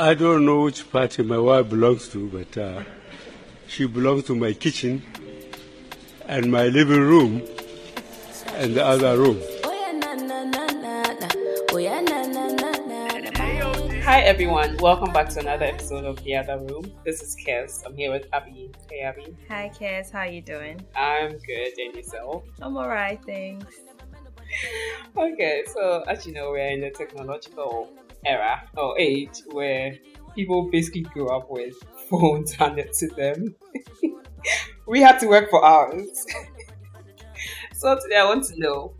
I don't know which party my wife belongs to, but uh, she belongs to my kitchen and my living room and the other room. Hi everyone, welcome back to another episode of The Other Room. This is Kes. I'm here with Abby. Hey Abby. Hi Kes, how you doing? I'm good, and yourself? I'm alright, thanks. Okay, so as you know, we're in a technological era or age where people basically grew up with phones handed to them. we had to work for ours. so today I want to know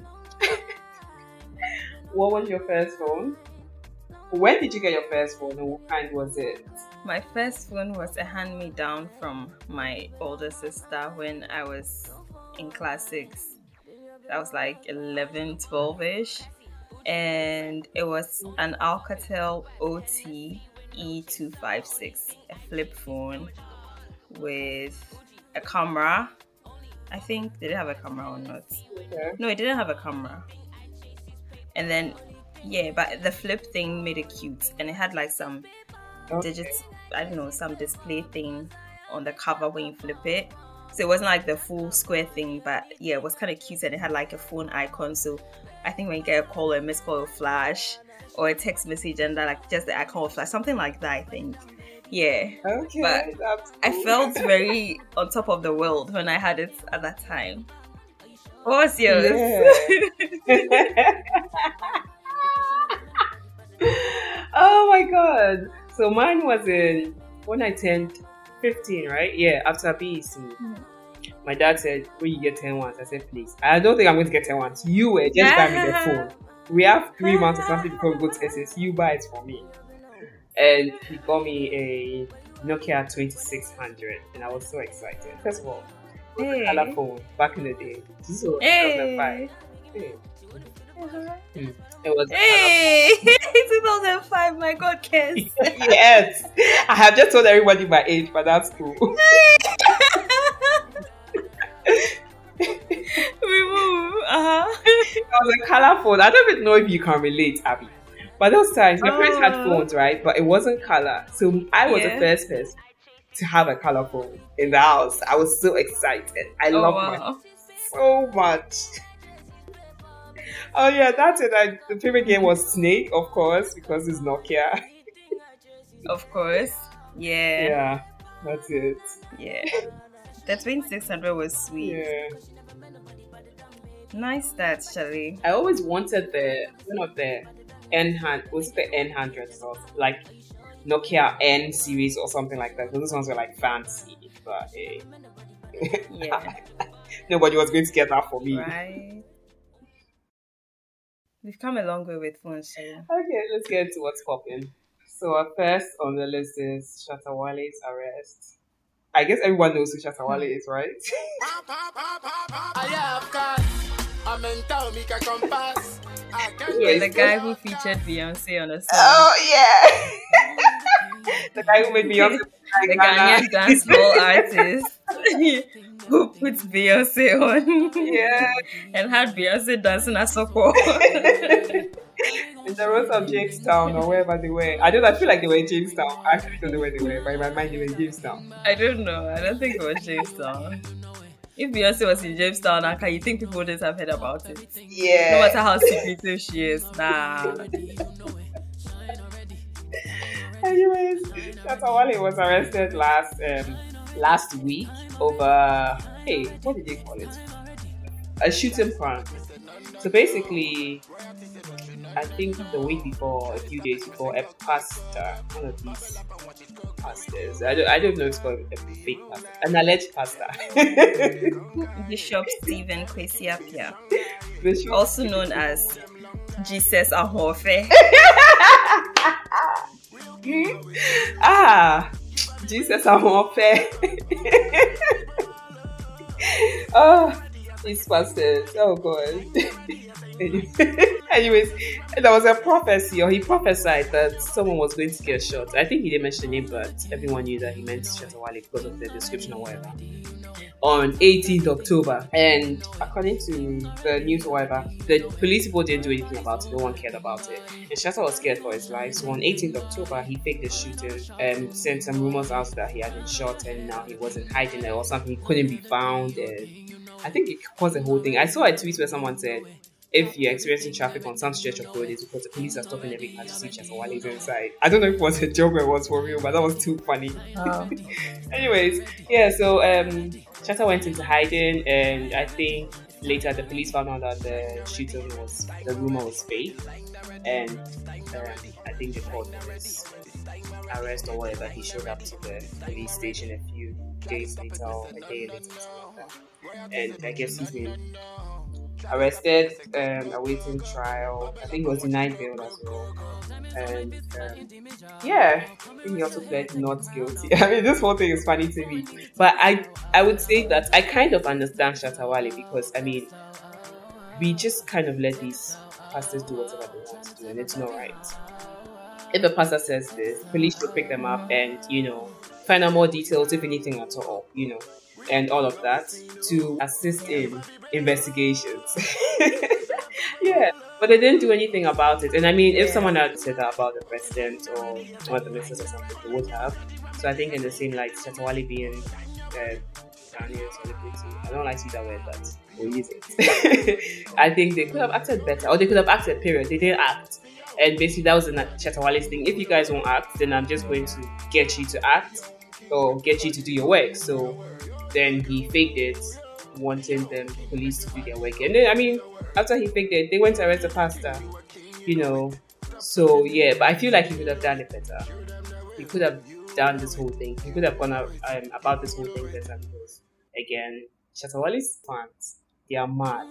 what was your first phone? When did you get your first phone and what kind was it? My first phone was a hand me down from my older sister when I was in class six. That was like 11, 12 ish. And it was an Alcatel OT E256, a flip phone with a camera. I think did it have a camera or not? Okay. No, it didn't have a camera. And then yeah, but the flip thing made it cute, and it had like some Okay. digits. I don't know, some display thing on the cover when you flip it. So it wasn't like the full square thing, but yeah, it was kind of cute, and it had like a phone icon. So I think when you get a call or a missed call, it'll flash, or a text message, and that like just the icon will flash, something like that. I think. Yeah, Okay, But I felt very on top of the world when I had it at that time. What was yours? Yeah. oh my god. So mine was in when I turned 15, right? Yeah, after BEC. Mm. My dad said, When you get 10 ones, I said, Please. I don't think I'm going to get 10 ones. You were just buy me the phone. We have three months or something before we go to SS. You buy it for me. And he got me a Nokia 2600, and I was so excited. First of all, it was a Hey. color phone back in the day. Was Hey. 2005. Hey. Uh-huh. It was Hey, 2005, my God, Kes. yes. I have just told everybody my age, but that's cool. Uh-huh. It was a color phone. I don't even know if you can relate, Abby. But those times, my parents had Oh. phones, right? But it wasn't color. So I was Yeah. the first person to have a color phone in the house. I was so excited. I Oh, love my wow. so much. Oh yeah, that's it. I, the favorite game was Snake, of course, because it's Nokia. Of course. Yeah. Yeah, that's it. Yeah. The 2600 was sweet. Yeah. Nice that, Shelly. I always wanted the one of the N hand was the N hundred stuff like Nokia N series or something like that. Those ones were like fancy, but eh, Yeah. nobody was going to get that for me. right. We've come a long way with phones, Shelly. Okay, let's get into what's popping. So our first on the list is Shatta Wale's arrest. I guess everyone knows who Shatawale is, right? I have cars, a mental make a compass. I can Yeah, the guy who featured Beyonce on a song. oh yeah, the guy who made Beyonce. the Ghanaian dancehall artist who puts Beyonce on Yeah. and had Beyonce dancing at Soko. in the roads of Jamestown or wherever they were. I don't. I feel like they were in Jamestown. I actually don't know where they were, but in my mind they were in Jamestown. I don't know. I don't think it was Jamestown. If Beyonce was in Jamestown, Accra, you think people wouldn't have heard about it? Yeah. No matter how secretive she is, nah. Anyways, Shatta Wale was arrested last um last week over hey, what did they call it? A shooting prank. So basically, I think the week before, a few days before, a pastor, one of these pastors, I don't, I don't know if it's called a fake pastor, an alleged pastor. Bishop Stephen Kwesi Appiah, Bishop also known as Jesus Ahuofe. ah, Jesus, fair. oh, these pastors. Oh, God. Anyways, there was a prophecy, or he prophesied that someone was going to get shot. I think he didn't mention name, but everyone knew that he meant Shatta Wale because of the description or whatever. on 18th October. And according to the news or whatever, the police people didn't do anything about it. No one cared about it. And Shatta was scared for his life. So on 18th October, he faked the shooting and um, sent some rumors out that he had been shot and now he wasn't hiding it or something. He couldn't be found. And I think it caused the whole thing. I saw a tweet where someone said, if you're experiencing traffic on some stretch of road, it's because the police are stopping every car to see Shatta Wale's inside. I don't know if it was a joke or it was for real, but that was too funny. Oh. Anyways, yeah, so um, Shatta went into hiding, and I think later the police found out that the shooting was, the rumor was fake, and um, I think they called for his arrest or whatever. He showed up to the police station a few days later or a day later, something like that. And I guess he's been arrested, um, awaiting trial. I think he was denied bail as well. And um, yeah, I think he also pled not guilty. I mean, this whole thing is funny to me. But I, I would say that I kind of understand Shatta Wale because, I mean, we just kind of let these pastors do whatever they want to do, and it's not right. If a pastor says this, police should pick them up and, you know, find out more details, if anything at all, you know and all of that to assist in investigations. yeah, but they didn't do anything about it. And I mean, if someone had said that about the president or, or the ministers or something, they would have. So I think in the same light, Shatta being uh, Ghanaian celebrity, I don't like to use that word, but we'll use it. I think they could have acted better, or they could have acted, period. They didn't act. And basically, that was the Shatta thing. If you guys won't act, then I'm just going to get you to act or get you to do your work. So then he faked it, wanting the police to do their work. And then, I mean, after he faked it, they went to arrest the pastor, you know. So, yeah, but I feel like he could have done it better. He could have done this whole thing. He could have gone out, um, about this whole thing better because, again, Shatta Wale's fans, they are mad.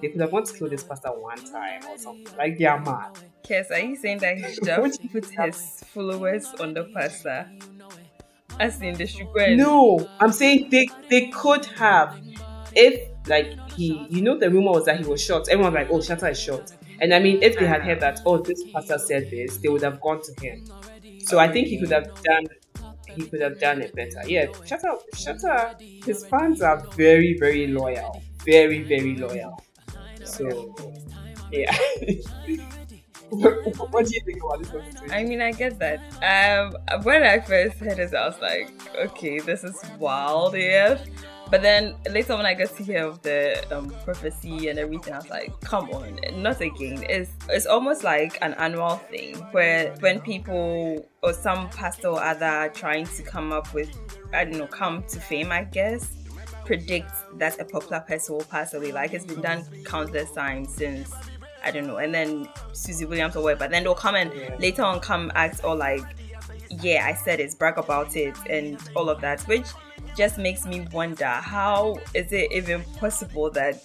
They could have wanted to kill this pastor one time or something. Like, they are mad. Kes, are you saying that he should have put his followers on the pastor? As in the sugar. No, I'm saying they they could have. If like he, you know, the rumor was that he was shot. Everyone was like, oh, Shatta is shot. And I mean, if they had heard that, oh, this pastor said this, they would have gone to him. So I think he could have done. He could have done it better. Yeah, Shatta, Shatta, his fans are very, very loyal. Very, very loyal. So, yeah. what do you think about this? I mean, I get that. Um, when I first heard it, I was like, okay, this is wild, yeah. But then later when I got to hear of the um, prophecy and everything, I was like, come on, not again. It's it's almost like an annual thing where when people or some pastor or other trying to come up with, I don't know, come to fame, I guess, predict that a popular person will pass away. Like it's been done countless times since I don't know, and then Suzzy Williams or whatever. But then they'll come and later on come act or like, yeah, I said it, brag about it, and all of that, which just makes me wonder how is it even possible that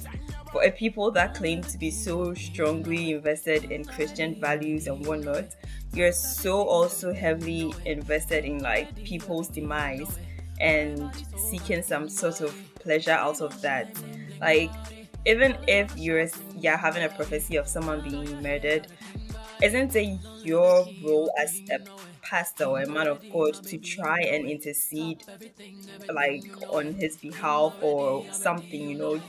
for a people that claim to be so strongly invested in Christian values and whatnot, you're so also heavily invested in like people's demise and seeking some sort of pleasure out of that. Like even if you're yeah having a prophecy of someone being murdered, isn't it your role as a pastor or a man of God to try and intercede like on his behalf or something, you know,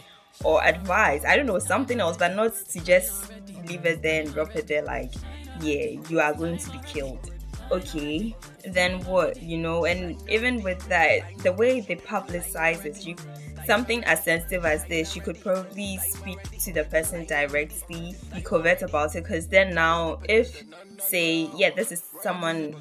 or advise, I don't know, something else, but not to just leave it there and drop it there like, yeah, you are going to be killed. Okay, then what, you know, and even with that, the way they publicize it, you something as sensitive as this, you could probably speak to the person directly, be covert about it, because then now, if say, yeah, this is someone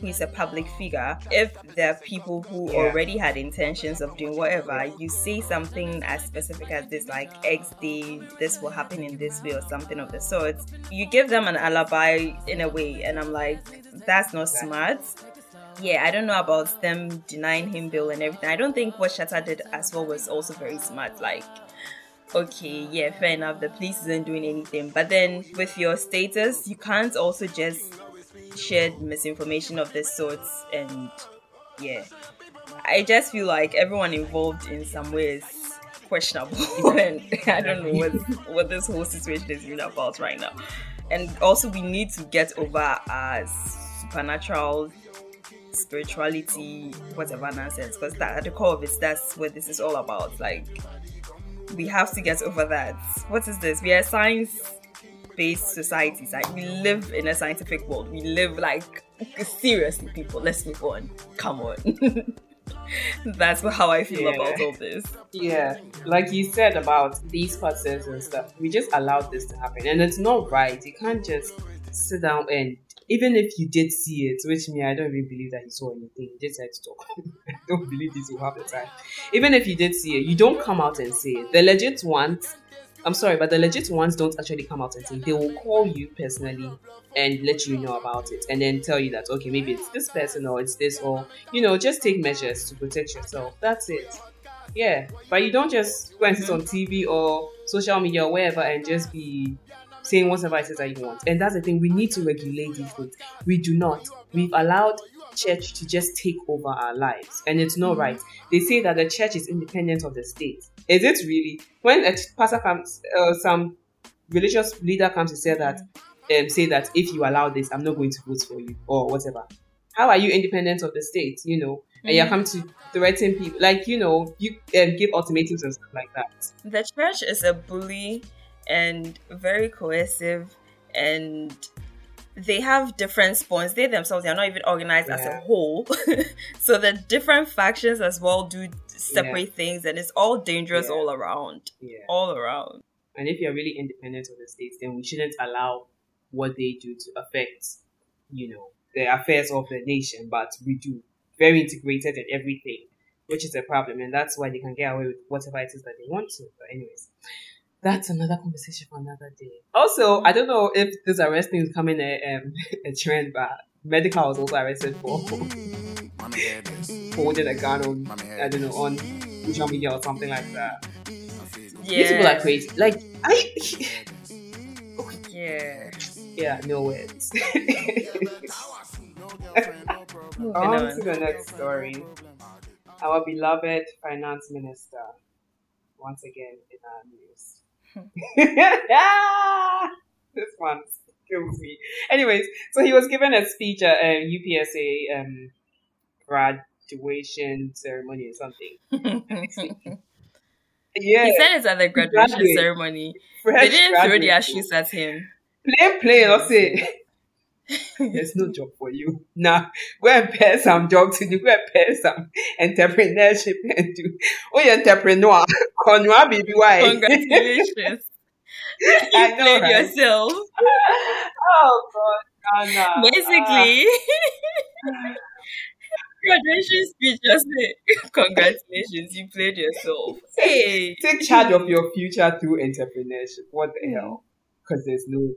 who is a public figure, if there are people who Yeah. already had intentions of doing whatever, you say something as specific as this, like X day, this will happen in this way, or something of the sort, you give them an alibi in a way, and I'm like, that's not smart yeah, I don't know about them denying him bail and everything. I don't think what Shatta did as well was also very smart. Like, okay, yeah, fair enough, the police isn't doing anything. But then with your status, you can't also just share misinformation of this sort and yeah. I just feel like everyone involved in some ways questionable and I don't know what what this whole situation is even about right now. And also we need to get over our supernatural spirituality, whatever nonsense. Because that at the core of it, that's what this is all about. Like we have to get over that. What is this? We are science based societies. Like we live in a scientific world. We live like seriously, people. Let's move on. Come on. That's how I feel yeah. about all this. Yeah, like you said about these processes and stuff, we just allowed this to happen, and it's not right. You can't just sit down and even if you did see it, which me, I don't even believe that you saw anything. He just had to talk. I don't believe this will happen time. Even if you did see it, you don't come out and say it. The legit ones, I'm sorry, but the legit ones don't actually come out and say. It. They will call you personally and let you know about it, and then tell you that okay, maybe it's this person or it's this, or you know, just take measures to protect yourself. That's it. Yeah, but you don't just go and sit mm-hmm. on TV or social media or wherever and just be saying whatever it is that you want. And that's the thing, we need to regulate these things. We do not. We've allowed church to just take over our lives, and it's not right. They say that the church is independent of the state. Is it really? When a pastor comes, uh, some religious leader comes to say that, um, say that if you allow this, I'm not going to vote for you or whatever. How are you independent of the state? You know, and you come coming to threaten people, like you know, you um, give ultimatums and stuff like that. The church is a bully and very cohesive and they have different spawns. They themselves they are not even organized yeah. as a whole. so the different factions as well do separate yeah. things and it's all dangerous yeah. all around. All around. And if you're really independent of the states, then we shouldn't allow what they do to affect, you know, the affairs of the nation. But we do. Very integrated in everything, which is a problem. And that's why they can get away with whatever it is that they want to. But anyways that's another conversation for another day. Also, I don't know if this arresting is coming a, um, a trend, but Medikal was also arrested for holding a gun on, I don't know, on social media or something like that. Yeah. These people are crazy. Like, I. yeah. Yeah, no words. on to the next story. Our beloved finance minister, once again in our news. this one kills me. Anyways, so he was given a speech at a UPSA um, graduation ceremony or something. yeah. He said it's at the graduation Graduate. ceremony. Fresh they didn't throw the ashes at him. Plain, plain, I'll say. There's no job for you. Now, go and pay some jobs to do. Go and pay some entrepreneurship and do. Oh, you entrepreneur. Konwa baby, why? Congratulations. you I know, played right? yourself. oh, God. Anna. Basically. Uh, graduation speech just say, congratulations, you played yourself. Hey. Take charge of your future through entrepreneurship. What the hell? Because there's no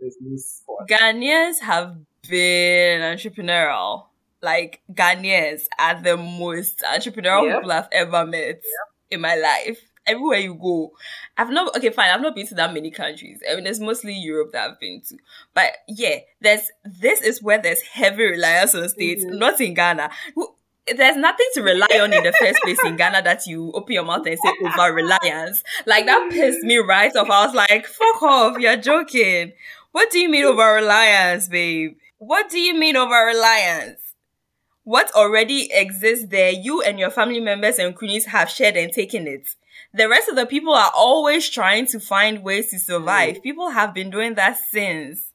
no sport. Ghanaians have been entrepreneurial. Like Ghanaians are the most entrepreneurial yep. people I've ever met yep. in my life. Everywhere you go, I've not okay, fine. I've not been to that many countries. I mean, it's mostly Europe that I've been to. But yeah, there's this is where there's heavy reliance on states, mm-hmm. not in Ghana there's nothing to rely on in the first place in Ghana that you open your mouth and say over reliance. Like that pissed me right off. I was like, fuck off, you're joking. What do you mean over reliance, babe? What do you mean over reliance? What already exists there, you and your family members and cronies have shared and taken it. The rest of the people are always trying to find ways to survive. Mm. People have been doing that since.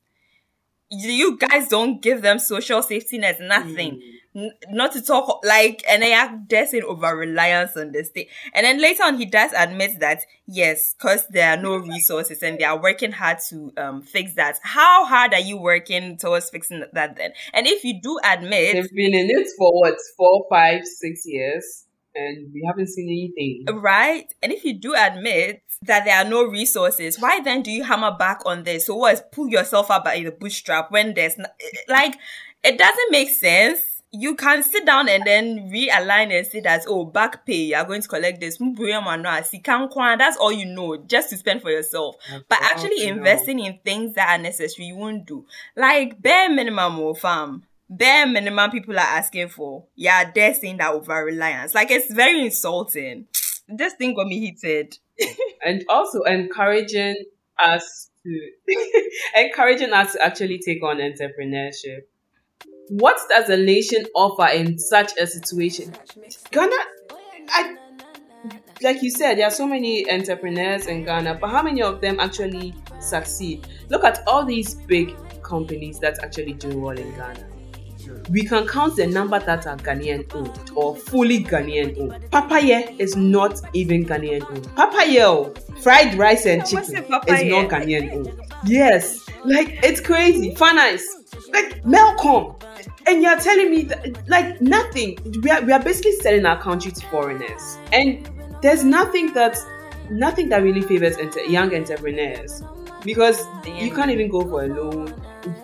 You guys don't give them social safety nets, nothing. Mm not to talk like and I dare say over reliance on the state. And then later on he does admit that yes, because there are no resources and they are working hard to um fix that. How hard are you working towards fixing that then? And if you do admit they've been in it for what four, five, six years and we haven't seen anything. Right? And if you do admit that there are no resources, why then do you hammer back on this? So what is pull yourself up by the bootstrap when there's not, like it doesn't make sense you can sit down and then realign and say that oh back pay you are going to collect this. That's all you know just to spend for yourself. That's but actually investing in things that are necessary you won't do. Like bare minimum or oh, farm bare minimum people are asking for yeah they're saying that over reliance. Like it's very insulting. This thing got me heated. And also encouraging us to encouraging us to actually take on entrepreneurship what does a nation offer in such a situation? Ghana, I, like you said, there are so many entrepreneurs in Ghana, but how many of them actually succeed? Look at all these big companies that actually do well in Ghana. We can count the number that are Ghanaian owned or fully Ghanaian owned. Papaye is not even Ghanaian owned. Papaye, oh, fried rice and chicken is not Ghanaian owned. Yes, like it's crazy. Fun ice, like Melcom, and you're telling me that, like nothing. We are, we are basically selling our country to foreigners, and there's nothing that nothing that really favors enter, young entrepreneurs because you can't even go for a loan.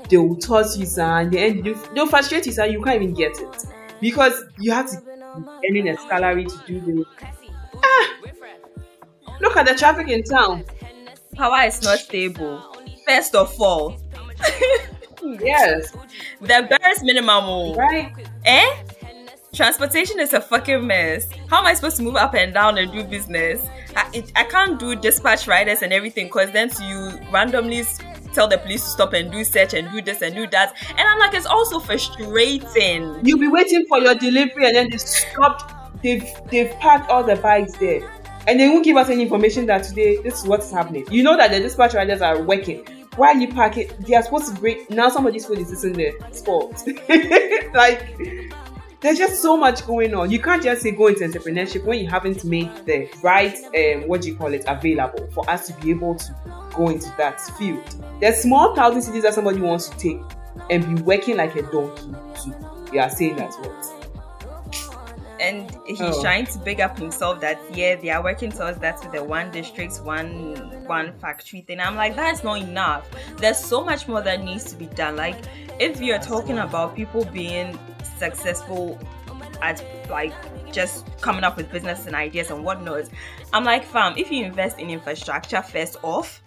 They will toss you, and they end, they'll, frustrate you, sir. You can't even get it because you have to earning a salary to do this. Ah, look at the traffic in town. Power is not stable. First of all, Yes, the barest minimum. right. Eh? Transportation is a fucking mess. How am I supposed to move up and down and do business? I, it, I can't do dispatch riders and everything because then you randomly tell the police to stop and do search and do this and do that. And I'm like, it's also frustrating. You'll be waiting for your delivery and then they stopped. They've they've parked all the bikes there, and they won't give us any information that today this is what's happening. You know that the dispatch riders are working. While you park it, they are supposed to break. Now somebody's food is in the spot. like there's just so much going on. You can't just say go into entrepreneurship when you haven't made the right um, what do you call it available for us to be able to go into that field. There's small thousand cities that somebody wants to take and be working like a donkey. You are saying that what? And he's Oh. trying to big up himself that yeah, they are working towards that with the one district, one one factory thing. I'm like, that's not enough. There's so much more that needs to be done. Like if you're talking about people being successful at like just coming up with business and ideas and whatnot, I'm like, fam, if you invest in infrastructure first off,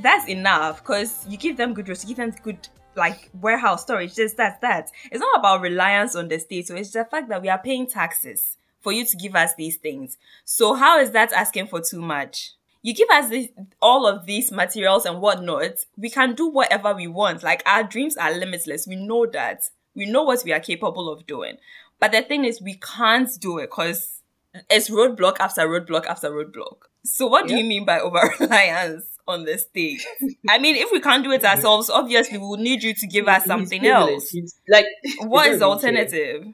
that's enough because you give them good roads, you give them good like warehouse storage, this, that, that. It's not about reliance on the state. So it's the fact that we are paying taxes for you to give us these things. So how is that asking for too much? You give us this, all of these materials and whatnot, we can do whatever we want. Like our dreams are limitless. We know that. We know what we are capable of doing. But the thing is, we can't do it because it's roadblock after roadblock after roadblock. So what do you mean by over reliance on the state? I mean, if we can't do it ourselves, obviously we will need you to give us something else. He's- like What is the alternative?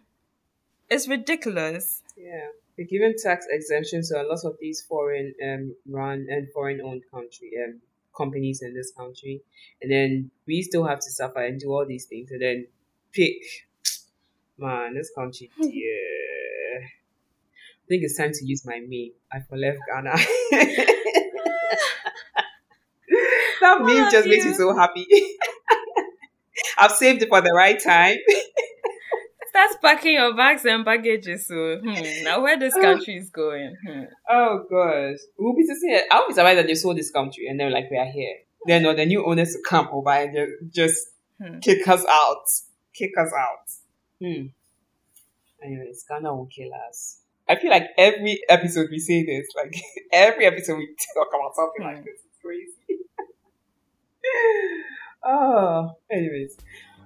It's ridiculous. Yeah, we're giving tax exemptions to a lot of these foreign um run and foreign owned country um companies in this country, and then we still have to suffer and do all these things, and then pick. Man, this country, yeah. I think it's time to use my meme. I for left Ghana. that All meme just makes me so happy. I've saved it for the right time. Start packing your bags and baggages. So, hmm, now where this country is going? Hmm. Oh gosh, we'll be sitting here. I'll be surprised that they sold this country and they're like, we are here. Then or the new owners to come over and just Hmm. kick us out, kick us out. Hmm. Anyways, Ghana will kill us. I feel like every episode we say this, like every episode we talk about something like Hmm. this. It's crazy. oh, anyways,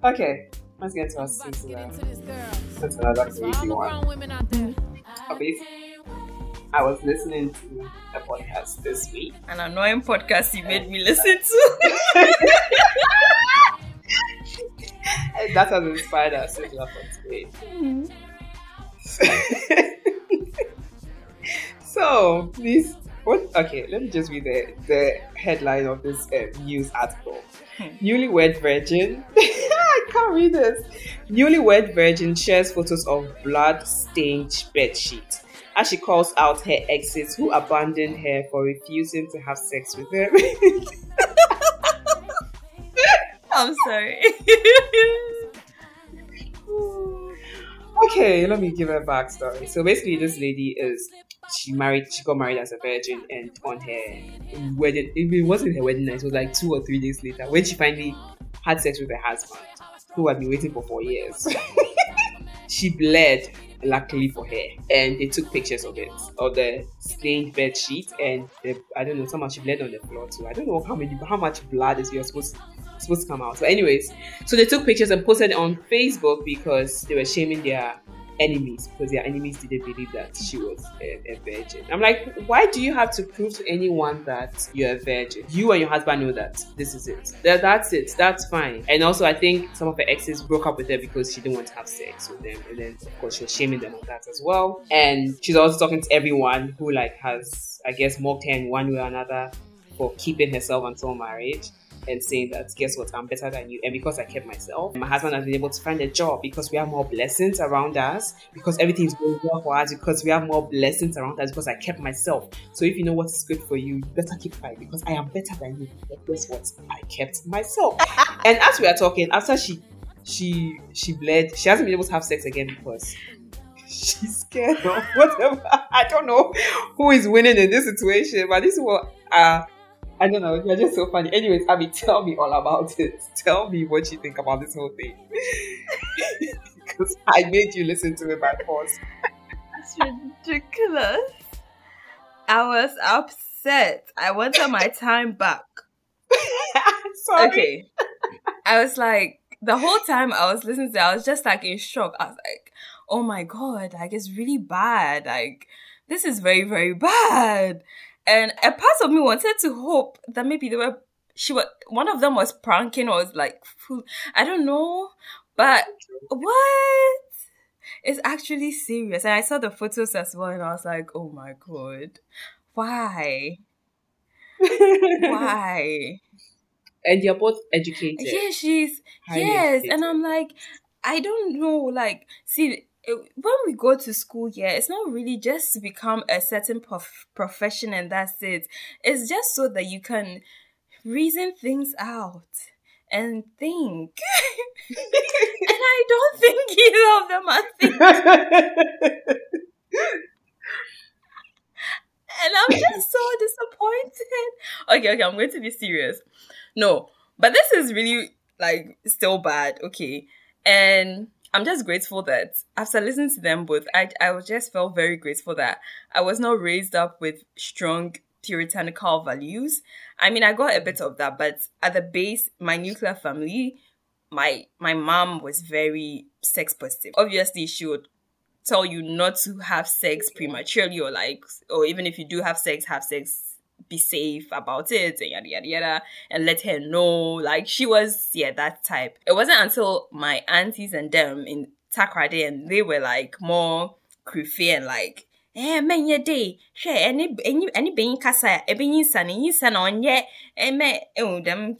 okay. Let's get to our sister. That's another crazy one. Okay. I was listening to a podcast this week. An annoying podcast you made me listen to. That has inspired our sister for today. so, this what? Okay, let me just read the, the headline of this uh, news article. Newlywed virgin. I can't read this. Newlywed virgin shares photos of blood-stained bedsheet as she calls out her exes who abandoned her for refusing to have sex with them. I'm sorry. okay, let me give her a backstory. So basically, this lady is she married. She got married as a virgin, and on her wedding, it wasn't her wedding night. It was like two or three days later when she finally had sex with her husband, who had been waiting for four years. she bled. Luckily for her, and they took pictures of it, of the stained bed sheet, and the, I don't know, somehow she bled on the floor too. I don't know how many, how much blood is you're supposed supposed to come out. so anyways, so they took pictures and posted on Facebook because they were shaming their enemies because their enemies didn't believe that she was a, a, virgin. I'm like, why do you have to prove to anyone that you're a virgin? You and your husband know that this is it. That, that's it. That's fine. And also, I think some of her exes broke up with her because she didn't want to have sex with them. And then, of course, she was shaming them on that as well. And she's also talking to everyone who like has, I guess, mocked her in one way or another for keeping herself until marriage and saying that, guess what, I'm better than you. And because I kept myself, my husband has been able to find a job because we have more blessings around us, because everything is going well for us, because we have more blessings around us, because I kept myself. So if you know what is good for you, you better keep quiet because I am better than you. But guess what? I kept myself. and as we are talking, after she she she bled, she hasn't been able to have sex again because she's scared of whatever. I don't know who is winning in this situation, but this is what uh I don't know. You're just so funny. Anyways, Abby, tell me all about it. Tell me what you think about this whole thing. because I made you listen to it by force. It's ridiculous. I was upset. I wanted my time back. Sorry. Okay. I was like, the whole time I was listening to it, I was just like in shock. I was like, oh my god, like it's really bad. Like, this is very, very bad. And a part of me wanted to hope that maybe they were she was one of them was pranking or was like I don't know. But what? It's actually serious. And I saw the photos as well and I was like, oh my god. Why? Why? And you're both educated. Yeah, she's Highly yes. Educated. And I'm like, I don't know, like, see, when we go to school yeah it's not really just to become a certain prof- profession and that's it. It's just so that you can reason things out and think. And i don't think either of them are thinking. And i'm just so disappointed. Okay okay i'm going to be serious. No but this is really like still bad okay? And I'm just grateful that after listening to them both, I I just felt very grateful that I was not raised up with strong puritanical values. I mean, I got a bit of that, but at the base, my nuclear family, my my mom was very sex positive. Obviously, she would tell you not to have sex prematurely or like or even if you do have sex, have sex be safe about it and yada yada yada and let her know. Like she was yeah that type. It wasn't until my aunties and them in Takoradi and they were like more creepy and like eh men ye day hwɛ any any any being kasa e be yin san yin san on ye e me eh them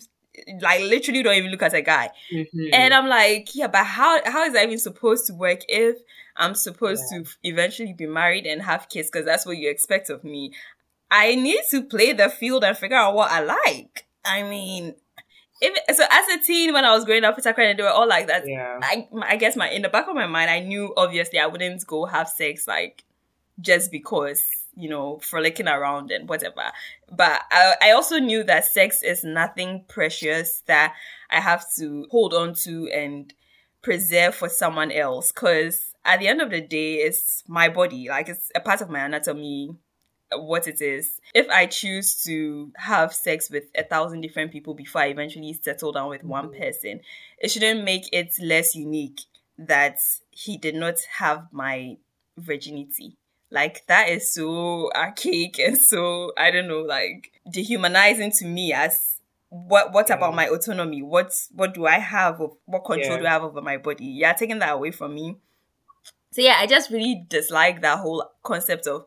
like literally don't even look at a guy. Mm-hmm. and i'm like yeah but how how is that even supposed to work if i'm supposed yeah. to eventually be married and have kids? Because that's what you expect of me I need to play the field and figure out what I like. I mean, if, so as a teen when I was growing up, Peter and they were all like that. Yeah. I, I guess my in the back of my mind, I knew obviously I wouldn't go have sex like just because you know frolicking around and whatever. But I, I also knew that sex is nothing precious that I have to hold on to and preserve for someone else. Because at the end of the day, it's my body. Like it's a part of my anatomy what it is. If I choose to have sex with a thousand different people before I eventually settle down with one mm-hmm. person, it shouldn't make it less unique that he did not have my virginity. Like that is so archaic and so I don't know, like dehumanizing to me as what what about my autonomy? What what do I have of what control yeah. do I have over my body? Yeah, taking that away from me. So yeah, I just really dislike that whole concept of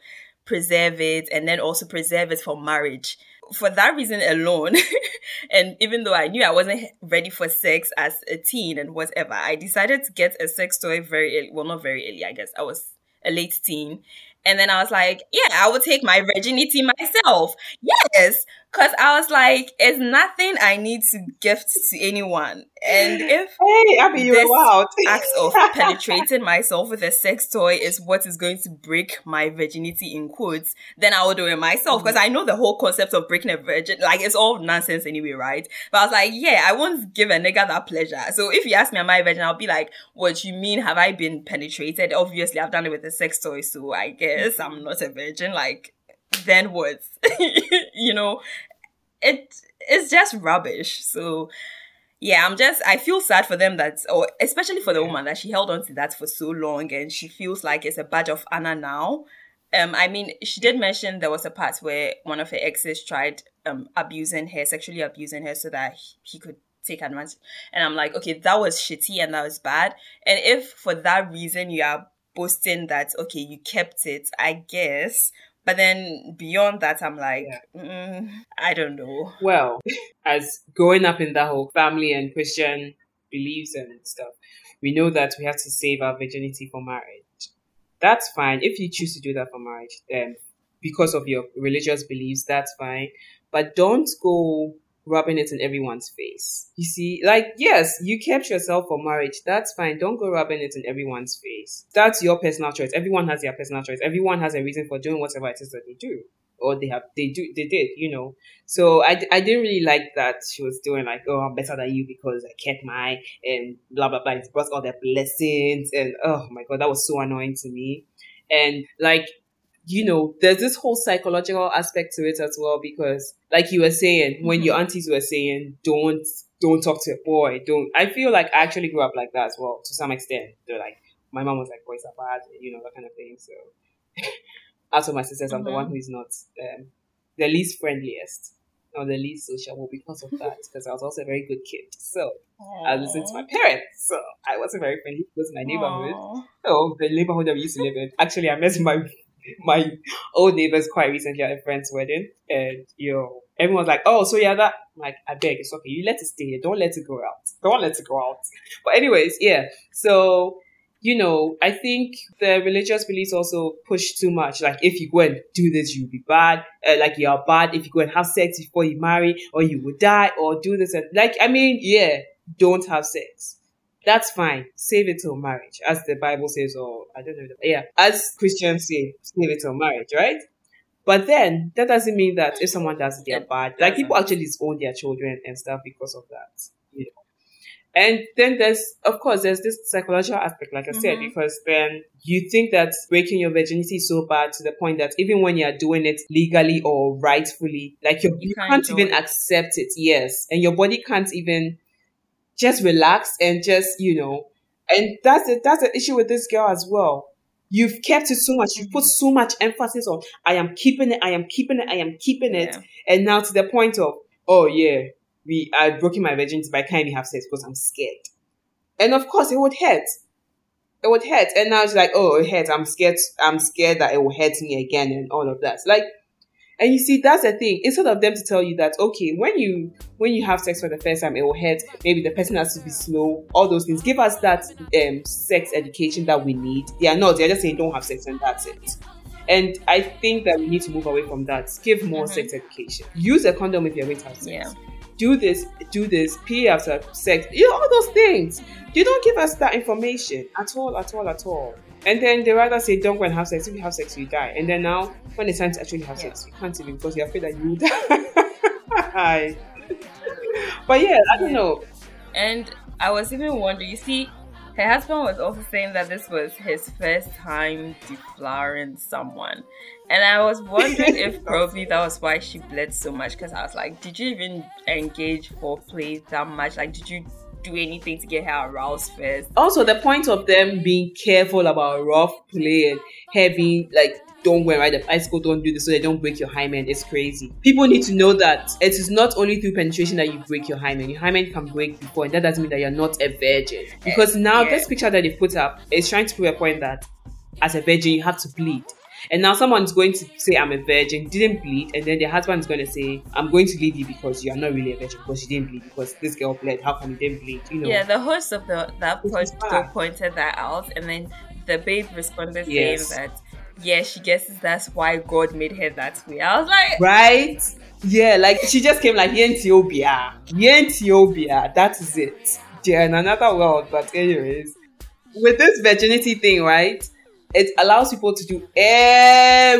preserve it and then also preserve it for marriage. For that reason alone, and even though I knew I wasn't ready for sex as a teen and whatever, I decided to get a sex toy very early. Well, not very early, I guess. I was a late teen. And then I was like, yeah, I will take my virginity myself. Yes. Cause I was like, it's nothing I need to gift to anyone. And if hey, mean, this wild. act of penetrating myself with a sex toy is what is going to break my virginity in quotes, then I will do it myself. Because mm-hmm. I know the whole concept of breaking a virgin, like it's all nonsense anyway, right? But I was like, yeah, I won't give a nigga that pleasure. So if you ask me, am I a virgin? I'll be like, what you mean? Have I been penetrated? Obviously, I've done it with a sex toy, so I guess I'm not a virgin. Like, then what? you know, it it's just rubbish. So yeah, I'm just I feel sad for them that or especially for the woman that she held on to that for so long and she feels like it's a badge of honor now. Um, I mean, she did mention there was a part where one of her exes tried um abusing her, sexually abusing her, so that he could take advantage. And I'm like, okay, that was shitty and that was bad. And if for that reason you are boasting that okay, you kept it, I guess. But then beyond that, I'm like, mm, I don't know. Well, as growing up in that whole family and Christian beliefs and stuff, we know that we have to save our virginity for marriage. That's fine. If you choose to do that for marriage, then because of your religious beliefs, that's fine. But don't go rubbing it in everyone's face. You see, like, yes, you kept yourself for marriage. That's fine. Don't go rubbing it in everyone's face. That's your personal choice. Everyone has their personal choice. Everyone has a reason for doing whatever it is that they do. Or they have, they do, they did, you know. So I, I didn't really like that she was doing like, oh, I'm better than you because I kept my, and blah, blah, blah. It brought all their blessings. And oh my God, that was so annoying to me. And like, you know, there's this whole psychological aspect to it as well because, like you were saying, mm-hmm. when your aunties were saying, "Don't, don't talk to a boy," don't. I feel like I actually grew up like that as well to some extent. They're like, my mom was like, "Boys are bad," you know, that kind of thing. So, as for my sisters, I'm mm-hmm. the one mm-hmm. who is not um, the least friendliest or the least sociable because of that. Because I was also a very good kid, so Aww. I listened to my parents. So I wasn't very friendly with my neighborhood. Aww. Oh, the neighborhood we used to live in. Actually, I met my my old neighbors quite recently at a friend's wedding, and you know, everyone's like, "Oh, so yeah, that." I'm like, I beg, it's okay. You let it stay here. Don't let it go out. Don't let it go out. But anyways, yeah. So you know, I think the religious beliefs also push too much. Like, if you go and do this, you'll be bad. Uh, like, you are bad if you go and have sex before you marry, or you will die, or do this. And, like, I mean, yeah, don't have sex that's fine. Save it till marriage, as the Bible says, or I don't know. Yeah, as Christians say, save it till marriage, right? But then that doesn't mean that if someone does it, they're bad. Like people actually disown their children and stuff because of that. You know. And then there's, of course, there's this psychological aspect, like I mm-hmm. said, because then you think that breaking your virginity is so bad to the point that even when you're doing it legally or rightfully, like you, you can't even it. accept it. Yes. And your body can't even just relax and just, you know, and that's the, that's the issue with this girl as well. You've kept it so much. You've put so much emphasis on, I am keeping it, I am keeping it, I am keeping it. Yeah. And now to the point of, oh yeah, we, I've broken my virginity, but I can't even have sex because I'm scared. And of course it would hurt. It would hurt. And now it's like, oh, it hurts. I'm scared. I'm scared that it will hurt me again and all of that. Like, and you see, that's the thing. Instead of them to tell you that, okay, when you when you have sex for the first time, it will hurt. Maybe the person has to be slow. All those things. Give us that um, sex education that we need. They are not. They're just saying don't have sex and that's it. And I think that we need to move away from that. Give more mm-hmm. sex education. Use a condom if you're going to have sex. Yeah. Do this, do this, pee after sex. You know, all those things. You don't give us that information at all, at all, at all. And then they rather say, don't go and have sex. If you have sex, you die. And then now, when it's time to actually have yeah. sex, you can't even because you're afraid that you die. but yeah, I don't know. And I was even wondering, you see, her husband was also saying that this was his first time deflowering someone. And I was wondering if probably that was why she bled so much because I was like, did you even engage foreplay that much? Like, did you do anything to get her aroused first. Also, the point of them being careful about rough play and heavy, like don't wear right the bicycle, don't do this so they don't break your hymen. It's crazy. People need to know that it is not only through penetration that you break your hymen. Your hymen can break before, and that doesn't mean that you're not a virgin. Because now yeah. this picture that they put up is trying to prove a point that as a virgin you have to bleed. And now someone's going to say, I'm a virgin, didn't bleed, and then their husband is going to say, I'm going to leave you because you are not really a virgin because you didn't bleed because this girl bled. How come you didn't bleed? You know? Yeah, the host of the that post pointed that out, and then the babe responded yes. saying that, yeah, she guesses that's why God made her that way. I was like, right? Yeah, like she just came like Ethiopia, Ethiopia. That is it. Yeah, in another world. But anyways, with this virginity thing, right? It allows people to do everything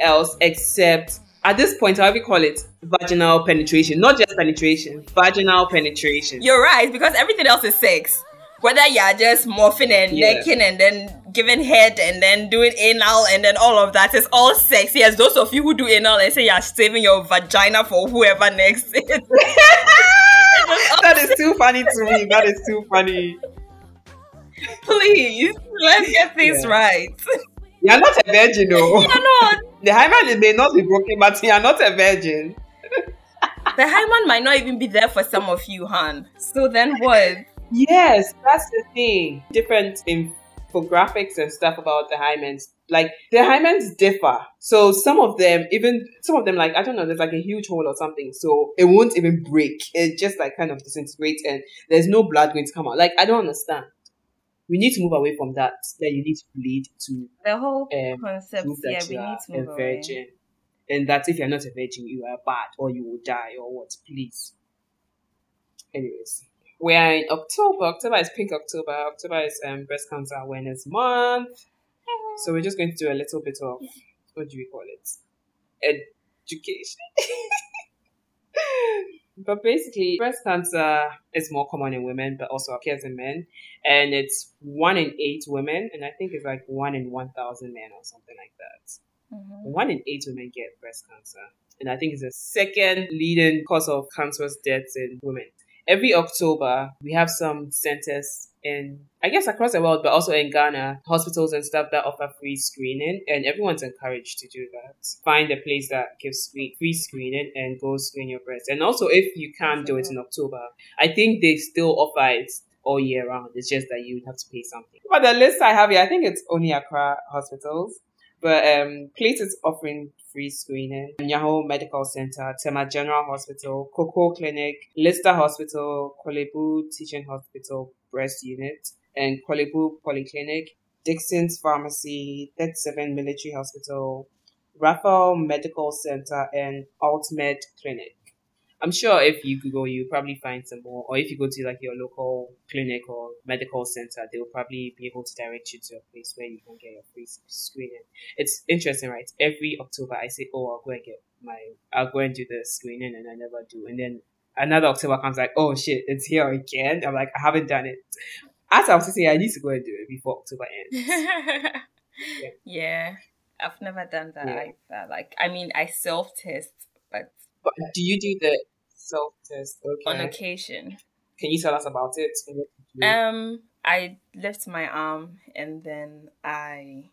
else except at this point, how we call it vaginal penetration, not just penetration, vaginal penetration. You're right, because everything else is sex. Whether you're just morphing and yeah. necking and then giving head and then doing anal and then all of that is all sex. Yes, those of you who do anal and say you're saving your vagina for whoever next is. that is too funny to me. That is too funny. Please, let's get things Yeah. right. You're not a virgin, though. Oh. You're not. The hymen may not be broken, but you're not a virgin. The hymen might not even be there for some of you, Han. So then what? Yes, that's the thing. Different infographics and stuff about the hymens. Like the hymens differ. So some of them, even some of them, like I don't know, there's like a huge hole or something, so it won't even break. It just like kind of disintegrates, and there's no blood going to come out. Like I don't understand. We need to move away from that. That you need to bleed to The whole um, concept, yeah, that we you need are to a move away. and that if you're not a virgin, you are bad or you will die or what. Please. Anyways, we are in October. October is Pink October. October is um, Breast Cancer Awareness Month. So we're just going to do a little bit of what do we call it? Education. but basically, breast cancer is more common in women, but also occurs in men. And it's one in eight women, and I think it's like one in 1,000 men or something like that. Mhm. One in eight women get breast cancer. And I think it's the second leading cause of cancerous deaths in women. Every October, we have some centers in, I guess, across the world, but also in Ghana, hospitals and stuff that offer free screening. And everyone's encouraged to do that. Find a place that gives free, free screening and go screen your breast. And also, if you can't do it in October, I think they still offer it all year round. It's just that you have to pay something. But the list I have here, I think it's only Accra hospitals. But um, places offering free screening: Nyaho Medical Center, Tema General Hospital, Coco Clinic, Lister Hospital, Korle Bu Teaching Hospital Breast Unit, and Korle Bu Polyclinic, Dixon's Pharmacy, 37 Military Hospital, Raphael Medical Center, and Ultimate Clinic. I'm sure if you Google, you probably find some more. Or if you go to like your local clinic or medical center, they'll probably be able to direct you to a place where you can get your free screening. It's interesting, right? Every October, I say, "Oh, I'll go and get my, I'll go and do the screening," and I never do. And then another October comes, like, "Oh shit, it's here again." I'm like, I haven't done it. As I was saying, I need to go and do it before October ends. yeah, I've never done that Yeah. either. Like, I mean, I self test, but But do you do the self test? Okay. on occasion. Can you tell us about it? What you do? Um, I lift my arm and then I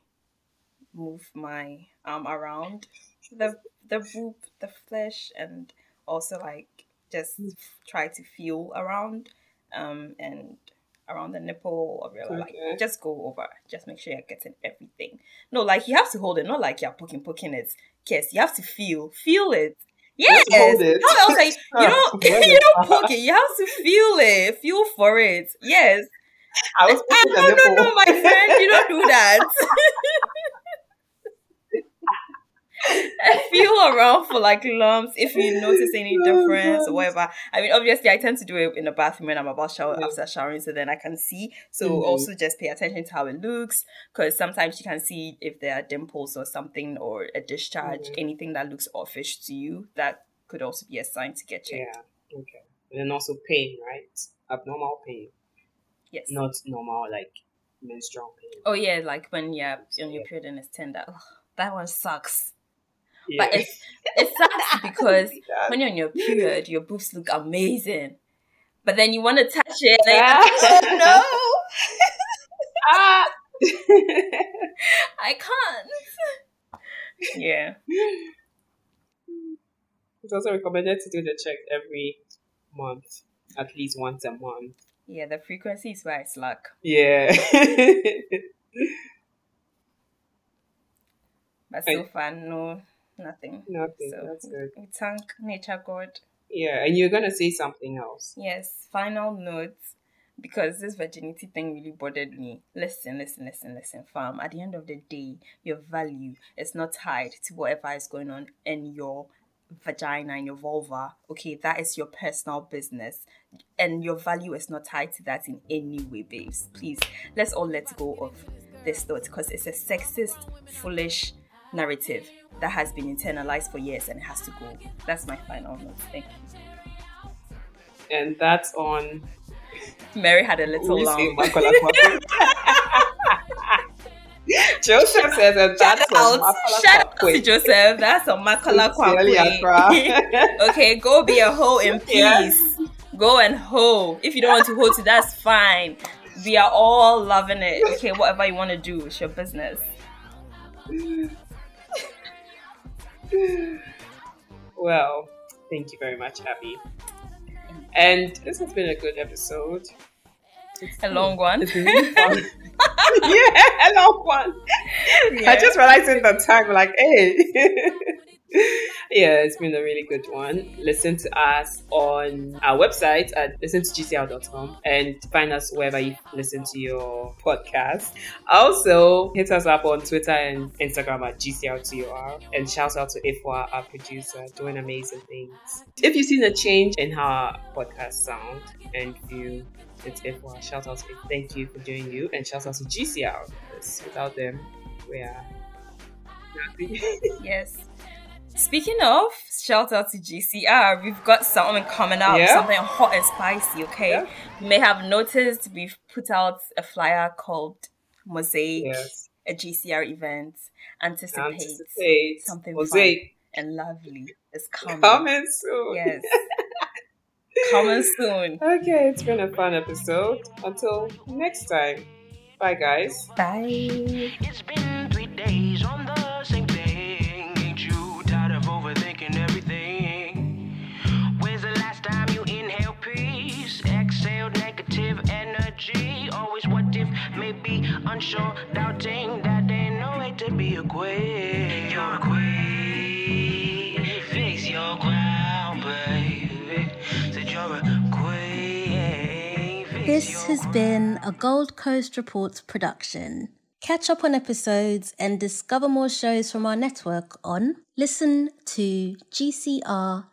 move my arm around the the boob, the flesh, and also like just try to feel around, um, and around the nipple or really, like Okay. just go over. Just make sure you're getting everything. No, like you have to hold it, not like you're poking poking it. Yes, you have to feel feel it. Yes. How else are you? You don't you don't poke it. You have to feel it. Feel for it. Yes. I was Ah, no, no, no, my friend, you don't do that. Feel around for like lumps if you notice any difference or whatever. I mean, obviously, I tend to do it in the bathroom when I'm about shower Yeah. after showering, so then I can see. So Mhm. also just pay attention to how it looks, because sometimes you can see if there are dimples or something or a discharge, Mhm. anything that looks offish to you. That could also be a sign to get checked. Yeah. Okay. And then also pain, right? Abnormal pain, Yes. not normal like menstrual pain. Oh yeah, like when you're on your Yeah. period and it's tender. Ugh, that one sucks. Yeah. But it's it sucks because when you're on your period, your boobs look amazing. But then you want to touch it, and then you're Ah. like, oh ah. I can't. Yeah. it's also recommended to do the check every month, at least once a month. Yeah, the frequency is where I slack. Yeah. But so far, no, nothing. Nothing. So That's good. we thank nature God. Yeah, and you're gonna say something else. Yes, final notes. Because this virginity thing really bothered me. Listen, listen, listen, listen, fam. At the end of the day, your value is not tied to whatever is going on in your vagina and your vulva. Okay, that is your personal business. And your value is not tied to that in any way, babes. Please, let's all let go of this thought because it's a sexist, foolish narrative that has been internalized for years and it has to go. That's my final note. Thank you. And that's on Mary had a little We lamb. say Makola Kwaku. Joseph says that Shout that's out, on shout out to Joseph. That's a makala okay, go be a hoe in peace. Go and hoe. If you don't want to hoe to, that's fine. We are all loving it. Okay, whatever you want to do, it's your business. Well, thank you very much, Abby. And this has been a good episode. A long one. It's been really fun. yeah, a long one. I just realized in the time, like, hey. yeah, it's been a really good one. Listen to us on our website at listentogcr.com and find us wherever you listen to your podcast. Also, hit us up on Twitter and Instagram at GCRTOR and shout out to Ifwa, our producer, doing amazing things. If you've seen a change in how our podcast sound and you it's Ifwa, shout out to If. Thank you for doing you and shout out to GCR because without them, we are nothing. Yes. Speaking of, shout out to GCR. We've got something coming up, Yeah. something hot and spicy, okay? Yeah. You may have noticed we've put out a flyer called Mosaic, yes. a GCR event. Anticipate, Anticipate. something Mosaic fun and lovely is coming. coming soon. Yes. coming soon. Okay, it's been a fun episode. Until next time. Bye, guys. Bye. Unsure, doubting that ain't no way to be a queen. You're a queen. Fix your crown, baby. Said you're a queen. Fix This your has been a Gold Coast Reports production. Catch up on episodes and discover more shows from our network on listen to gcr.com.